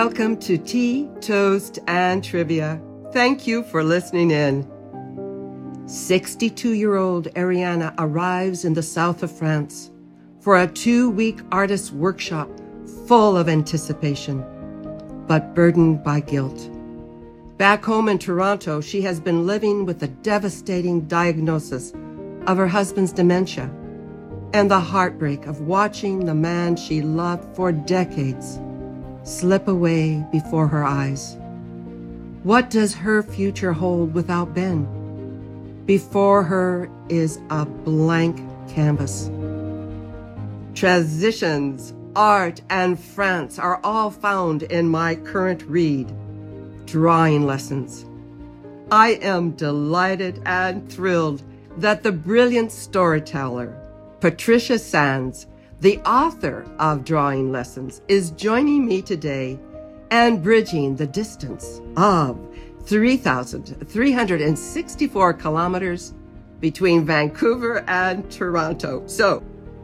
Welcome to Tea, Toast, and Trivia. Thank you for listening in. 62 year old Ariana arrives in the south of France for a two week artist workshop full of anticipation, but burdened by guilt. Back home in Toronto, she has been living with the devastating diagnosis of her husband's dementia and the heartbreak of watching the man she loved for decades slip away before her eyes. What does her future hold without Ben? Before her is a blank canvas. Transitions, art, and France are all found in my current read, Drawing Lessons. I am delighted and thrilled that the brilliant storyteller, Patricia Sands, the author of Drawing Lessons, is joining me today and bridging the distance of 3,364 kilometers between Vancouver and Toronto. So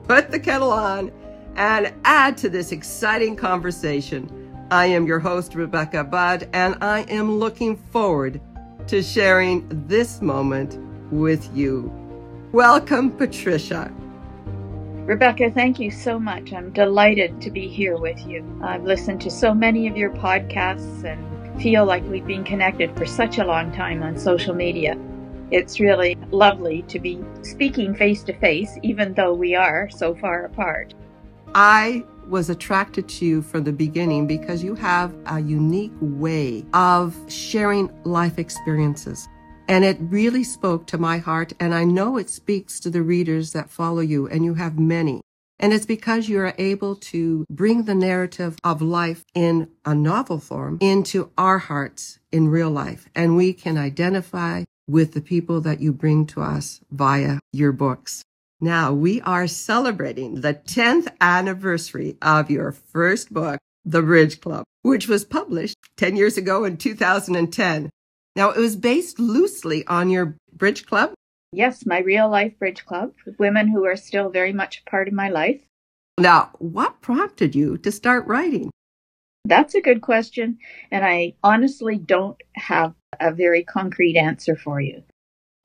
put the kettle on and add to this exciting conversation. I am your host, Rebecca Budd, and I am looking forward to sharing this moment with you. Welcome, Patricia. Rebecca, thank you so much. I'm delighted to be here with you. I've listened to so many of your podcasts and feel like we've been connected for such a long time on social media. It's really lovely to be speaking face to face, even though we are so far apart. I was attracted to you from the beginning because you have a unique way of sharing life experiences. And it really spoke to my heart. And I know it speaks to the readers that follow you, and you have many. And it's because you are able to bring the narrative of life in a novel form into our hearts in real life. And we can identify with the people that you bring to us via your books. Now we are celebrating the 10th anniversary of your first book, The Bridge Club, which was published 10 years ago in 2010. Now it was based loosely on your bridge club Yes, my real life bridge club women who are still very much a part of my life. Now, what prompted you to start writing? That's a good question. And I honestly don't have a very concrete answer for you.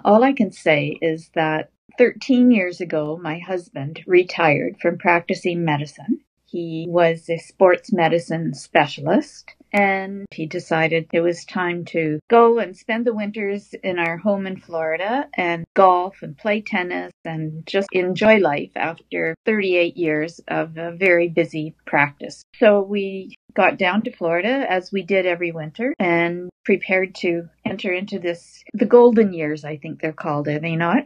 All I can say is that 13 years ago, my husband retired from practicing medicine. He was a sports medicine specialist and he decided it was time to go and spend the winters in our home in Florida and golf and play tennis and just enjoy life after 38 years of a very busy practice. So we got down to Florida as we did every winter and prepared to enter into this, the golden years, I think they're called, are they not?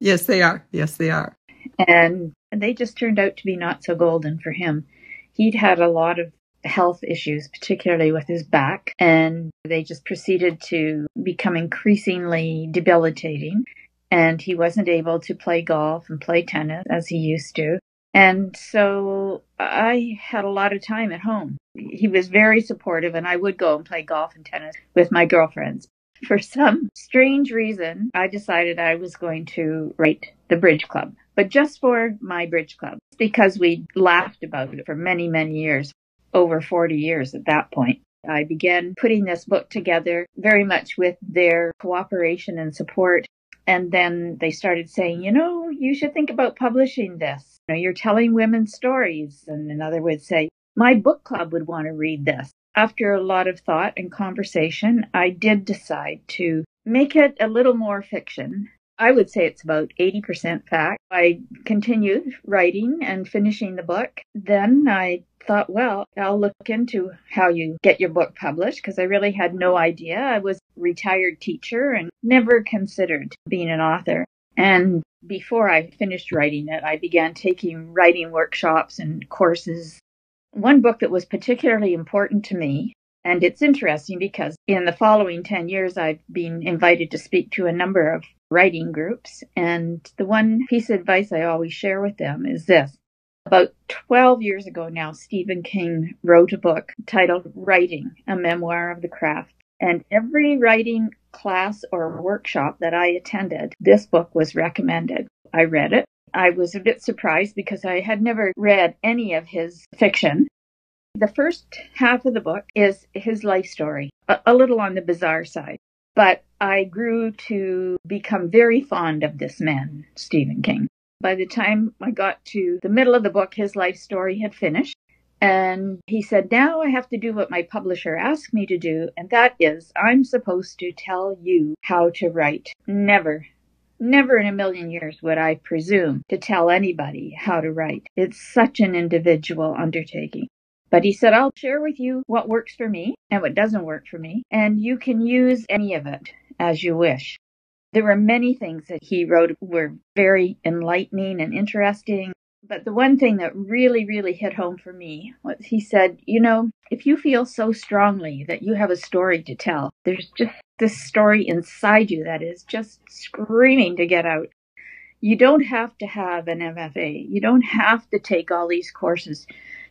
Yes, they are. Yes, they are. And they just turned out to be not so golden for him. He'd had a lot of health issues, particularly with his back, and they just proceeded to become increasingly debilitating. And he wasn't able to play golf and play tennis as he used to. And so I had a lot of time at home. He was very supportive, and I would go and play golf and tennis with my girlfriends. For some strange reason, I decided I was going to write the Bridge Club, but just for my Bridge Club, because we laughed about it for many, many years over 40 years at that point. I began putting this book together very much with their cooperation and support. And then they started saying, you know, you should think about publishing this. You know, you're telling women's stories. And another would say, my book club would want to read this. After a lot of thought and conversation, I did decide to make it a little more fiction. I would say it's about 80% fact. I continued writing and finishing the book. Then I thought, well, I'll look into how you get your book published because I really had no idea. I was a retired teacher and never considered being an author. And before I finished writing it, I began taking writing workshops and courses. One book that was particularly important to me, and it's interesting because in the following 10 years, I've been invited to speak to a number of writing groups. And the one piece of advice I always share with them is this about 12 years ago now, Stephen King wrote a book titled Writing, a Memoir of the Craft. And every writing class or workshop that I attended, this book was recommended. I read it. I was a bit surprised because I had never read any of his fiction. The first half of the book is his life story, a, a little on the bizarre side. But I grew to become very fond of this man, Stephen King. By the time I got to the middle of the book, his life story had finished. And he said, Now I have to do what my publisher asked me to do, and that is, I'm supposed to tell you how to write. Never, never in a million years would I presume to tell anybody how to write. It's such an individual undertaking. But he said, I'll share with you what works for me and what doesn't work for me, and you can use any of it as you wish. There were many things that he wrote were very enlightening and interesting. But the one thing that really, really hit home for me was he said, you know, if you feel so strongly that you have a story to tell, there's just this story inside you that is just screaming to get out. You don't have to have an MFA. You don't have to take all these courses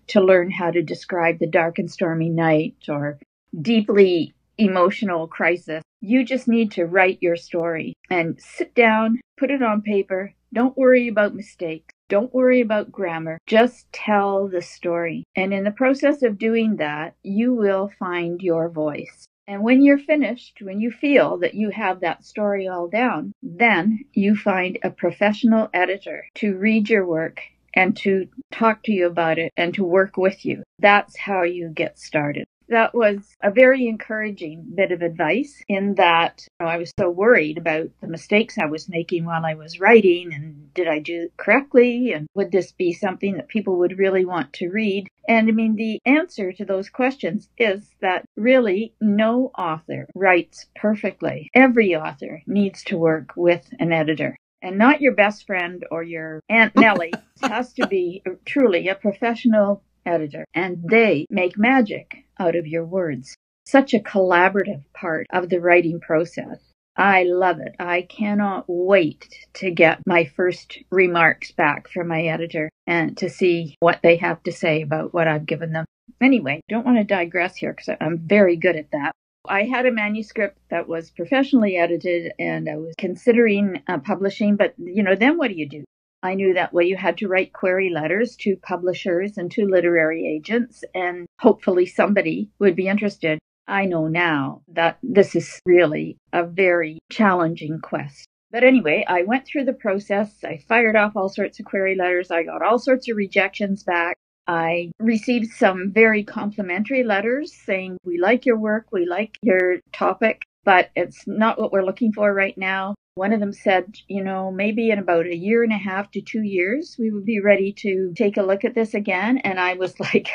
to learn how to describe the dark and stormy night or deeply emotional crisis. You just need to write your story and sit down, put it on paper. Don't worry about mistakes. Don't worry about grammar. Just tell the story. And in the process of doing that, you will find your voice. And when you're finished, when you feel that you have that story all down, then you find a professional editor to read your work and to talk to you about it and to work with you. That's how you get started. That was a very encouraging bit of advice in that you know, I was so worried about the mistakes I was making while I was writing and did I do it correctly and would this be something that people would really want to read? And I mean, the answer to those questions is that really no author writes perfectly. Every author needs to work with an editor and not your best friend or your Aunt Nellie. it has to be truly a professional editor, and they make magic out of your words. Such a collaborative part of the writing process. I love it. I cannot wait to get my first remarks back from my editor and to see what they have to say about what I've given them. Anyway, don't want to digress here because I'm very good at that. I had a manuscript that was professionally edited and I was considering uh, publishing, but you know, then what do you do? I knew that well, you had to write query letters to publishers and to literary agents, and hopefully somebody would be interested. I know now that this is really a very challenging quest. But anyway, I went through the process. I fired off all sorts of query letters. I got all sorts of rejections back. I received some very complimentary letters saying, We like your work, we like your topic, but it's not what we're looking for right now. One of them said, you know, maybe in about a year and a half to two years, we would be ready to take a look at this again. And I was like,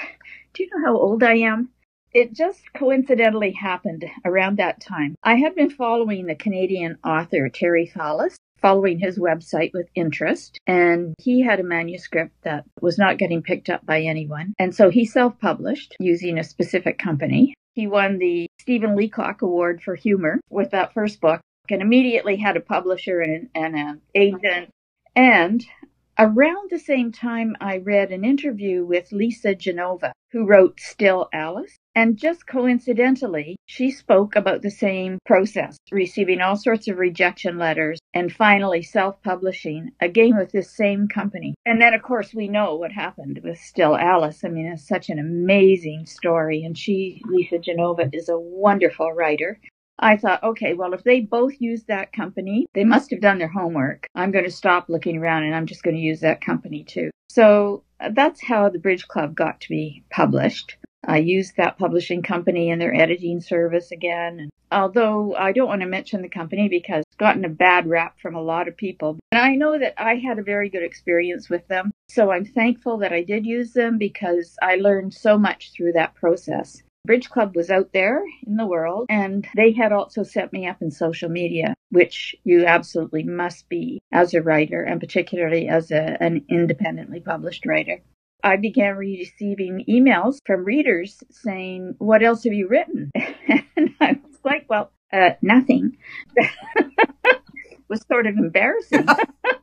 Do you know how old I am? It just coincidentally happened around that time. I had been following the Canadian author Terry Fallis following his website with interest. And he had a manuscript that was not getting picked up by anyone. And so he self published using a specific company. He won the Stephen Leacock Award for Humor with that first book and immediately had a publisher and, and an agent. And around the same time, I read an interview with Lisa Genova, who wrote Still Alice. And just coincidentally, she spoke about the same process, receiving all sorts of rejection letters and finally self publishing, again with this same company. And then, of course, we know what happened with Still Alice. I mean, it's such an amazing story. And she, Lisa Genova, is a wonderful writer. I thought, okay, well, if they both use that company, they must have done their homework. I'm going to stop looking around and I'm just going to use that company too. So uh, that's how the Bridge Club got to be published. I used that publishing company and their editing service again. Although I don't want to mention the company because it's gotten a bad rap from a lot of people. And I know that I had a very good experience with them. So I'm thankful that I did use them because I learned so much through that process. Bridge Club was out there in the world, and they had also set me up in social media, which you absolutely must be as a writer, and particularly as a, an independently published writer. I began receiving emails from readers saying, What else have you written? and I was like, Well, uh, nothing. was sort of embarrassing.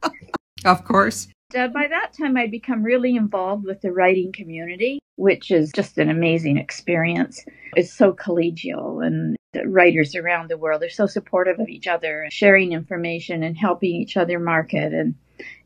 of course. Uh, by that time, I'd become really involved with the writing community, which is just an amazing experience. It's so collegial, and writers around the world are so supportive of each other, sharing information and helping each other market. And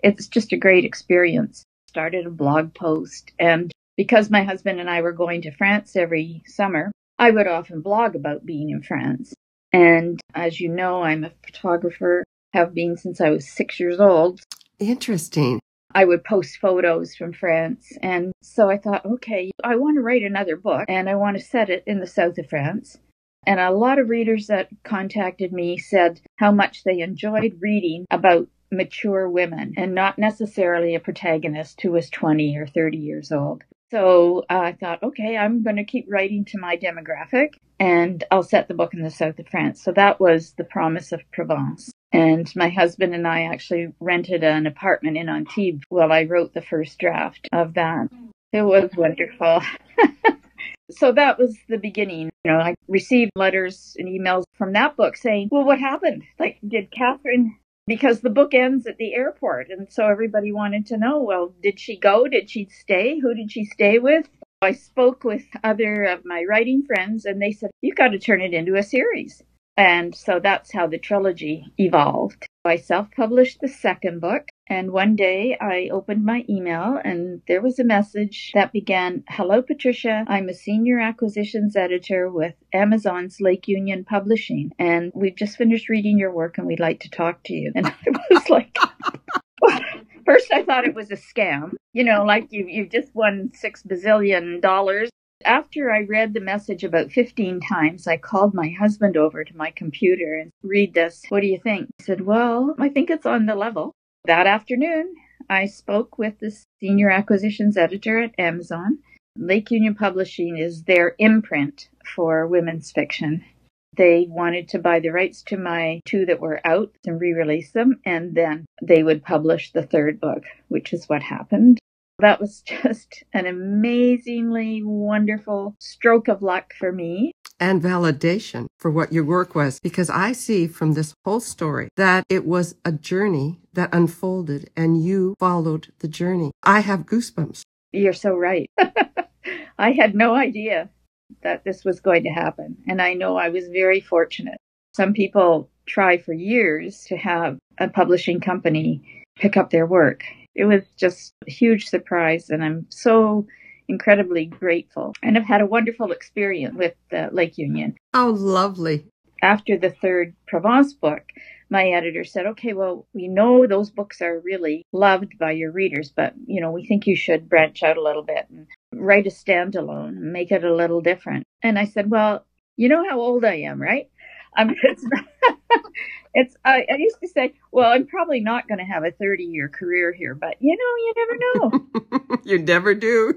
it's just a great experience started a blog post and Because my husband and I were going to France every summer, I would often blog about being in France. And as you know, I'm a photographer, have been since I was six years old. Interesting. I would post photos from France. And so I thought, okay, I want to write another book and I want to set it in the south of France. And a lot of readers that contacted me said how much they enjoyed reading about mature women and not necessarily a protagonist who was 20 or 30 years old. So uh, I thought, okay, I'm going to keep writing to my demographic and I'll set the book in the south of France. So that was The Promise of Provence. And my husband and I actually rented an apartment in Antibes while I wrote the first draft of that. It was wonderful. so that was the beginning. You know, I received letters and emails from that book saying, well, what happened? Like, did Catherine, because the book ends at the airport. And so everybody wanted to know, well, did she go? Did she stay? Who did she stay with? I spoke with other of my writing friends and they said, you've got to turn it into a series. And so that's how the trilogy evolved. I self published the second book, and one day I opened my email and there was a message that began Hello, Patricia. I'm a senior acquisitions editor with Amazon's Lake Union Publishing, and we've just finished reading your work and we'd like to talk to you. And I was like, First, I thought it was a scam. You know, like you, you just won six bazillion dollars after I read the message about 15 times, I called my husband over to my computer and read this. What do you think? He said, Well, I think it's on the level. That afternoon, I spoke with the senior acquisitions editor at Amazon. Lake Union Publishing is their imprint for women's fiction. They wanted to buy the rights to my two that were out and re release them, and then they would publish the third book, which is what happened. That was just an amazingly wonderful stroke of luck for me. And validation for what your work was, because I see from this whole story that it was a journey that unfolded and you followed the journey. I have goosebumps. You're so right. I had no idea that this was going to happen. And I know I was very fortunate. Some people try for years to have a publishing company pick up their work it was just a huge surprise, and I'm so incredibly grateful. And I've had a wonderful experience with uh, Lake Union. Oh, lovely. After the third Provence book, my editor said, okay, well, we know those books are really loved by your readers, but, you know, we think you should branch out a little bit and write a standalone and make it a little different. And I said, well, you know how old I am, right? I'm, it's, it's I, I, used to say, well, I'm probably not going to have a 30 year career here, but you know, you never know. you never do.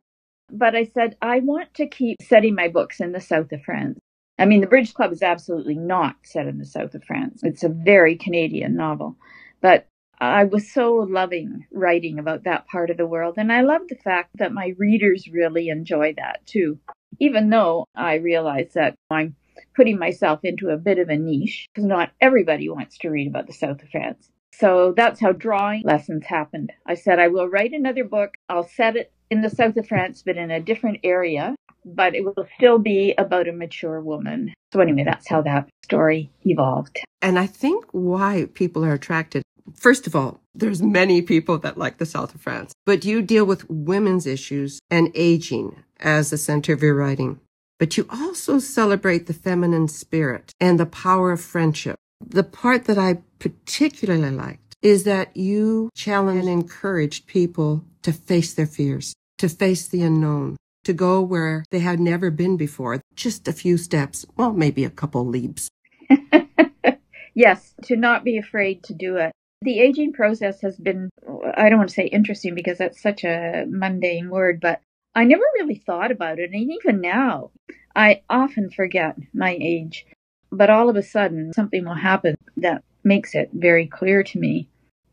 But I said, I want to keep setting my books in the south of France. I mean, The Bridge Club is absolutely not set in the south of France. It's a very Canadian novel. But I was so loving writing about that part of the world. And I love the fact that my readers really enjoy that too. Even though I realize that I'm putting myself into a bit of a niche because not everybody wants to read about the south of France. So that's how drawing lessons happened. I said, I will write another book. I'll set it in the south of France, but in a different area, but it will still be about a mature woman. So, anyway, that's how that story evolved. And I think why people are attracted. First of all, there's many people that like the south of France, but you deal with women's issues and aging as the center of your writing but you also celebrate the feminine spirit and the power of friendship. The part that I particularly liked is that you challenge and encourage people to face their fears, to face the unknown, to go where they had never been before. Just a few steps, well, maybe a couple leaps. yes, to not be afraid to do it. The aging process has been, I don't want to say interesting because that's such a mundane word, but I never really thought about it. And even now, I often forget my age. But all of a sudden, something will happen that makes it very clear to me.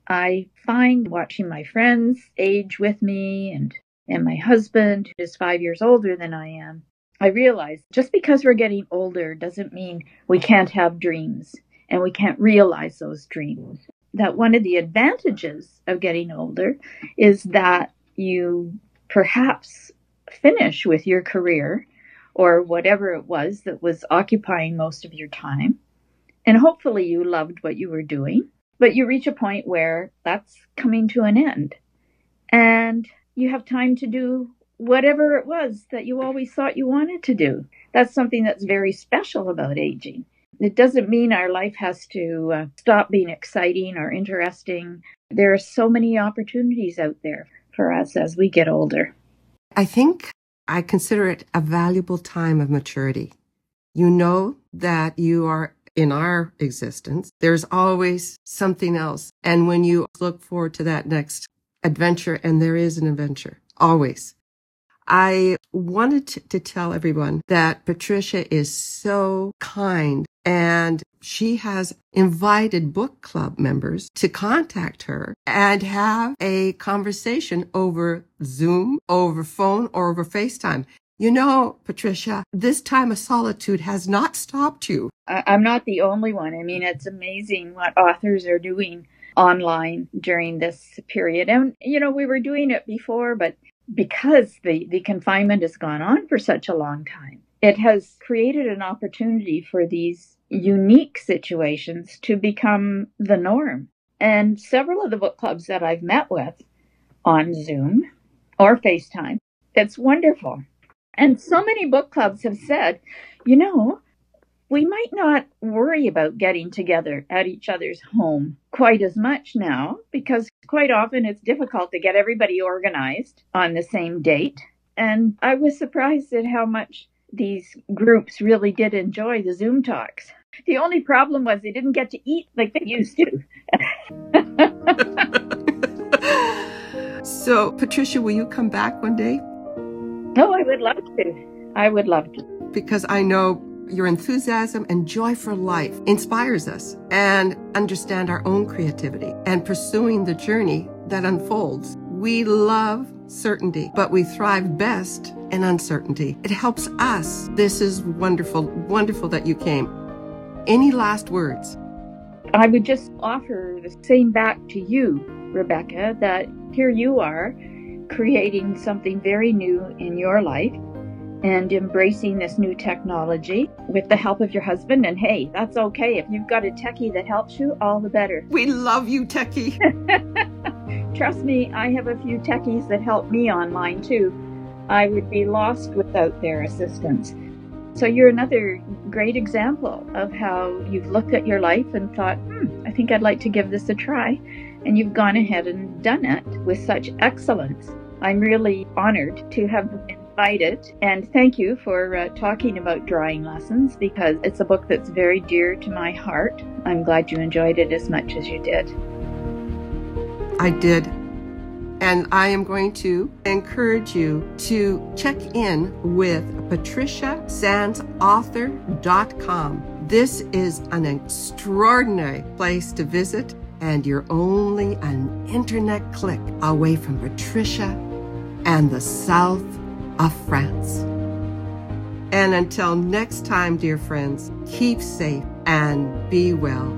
I find watching my friends age with me and, and my husband, who is five years older than I am, I realize just because we're getting older doesn't mean we can't have dreams and we can't realize those dreams. That one of the advantages of getting older is that you perhaps finish with your career or whatever it was that was occupying most of your time. And hopefully you loved what you were doing, but you reach a point where that's coming to an end and you have time to do whatever it was that you always thought you wanted to do. That's something that's very special about aging. It doesn't mean our life has to uh, stop being exciting or interesting. There are so many opportunities out there for us as we get older. I think I consider it a valuable time of maturity. You know that you are in our existence. There's always something else. And when you look forward to that next adventure, and there is an adventure, always. I wanted to tell everyone that Patricia is so kind and she has invited book club members to contact her and have a conversation over Zoom, over phone, or over FaceTime. You know, Patricia, this time of solitude has not stopped you. I'm not the only one. I mean, it's amazing what authors are doing online during this period. And, you know, we were doing it before, but because the, the confinement has gone on for such a long time, it has created an opportunity for these unique situations to become the norm. And several of the book clubs that I've met with on Zoom or FaceTime, it's wonderful. And so many book clubs have said, you know, we might not worry about getting together at each other's home quite as much now because quite often it's difficult to get everybody organized on the same date. And I was surprised at how much these groups really did enjoy the Zoom talks. The only problem was they didn't get to eat like they used to. so, Patricia, will you come back one day? No, I would love to. I would love to. Because I know your enthusiasm and joy for life inspires us and understand our own creativity and pursuing the journey that unfolds. We love certainty, but we thrive best in uncertainty. It helps us. This is wonderful, wonderful that you came. Any last words? I would just offer the same back to you, Rebecca, that here you are creating something very new in your life and embracing this new technology with the help of your husband. And hey, that's okay. If you've got a techie that helps you, all the better. We love you, techie. Trust me, I have a few techies that help me online too. I would be lost without their assistance. So you're another great example of how you've looked at your life and thought, hmm, I think I'd like to give this a try. And you've gone ahead and done it with such excellence. I'm really honored to have invited. And thank you for uh, talking about drawing lessons because it's a book that's very dear to my heart. I'm glad you enjoyed it as much as you did. I did. And I am going to encourage you to check in with patriciasandsauthor.com. This is an extraordinary place to visit, and you're only an internet click away from Patricia and the South of France. And until next time, dear friends, keep safe and be well.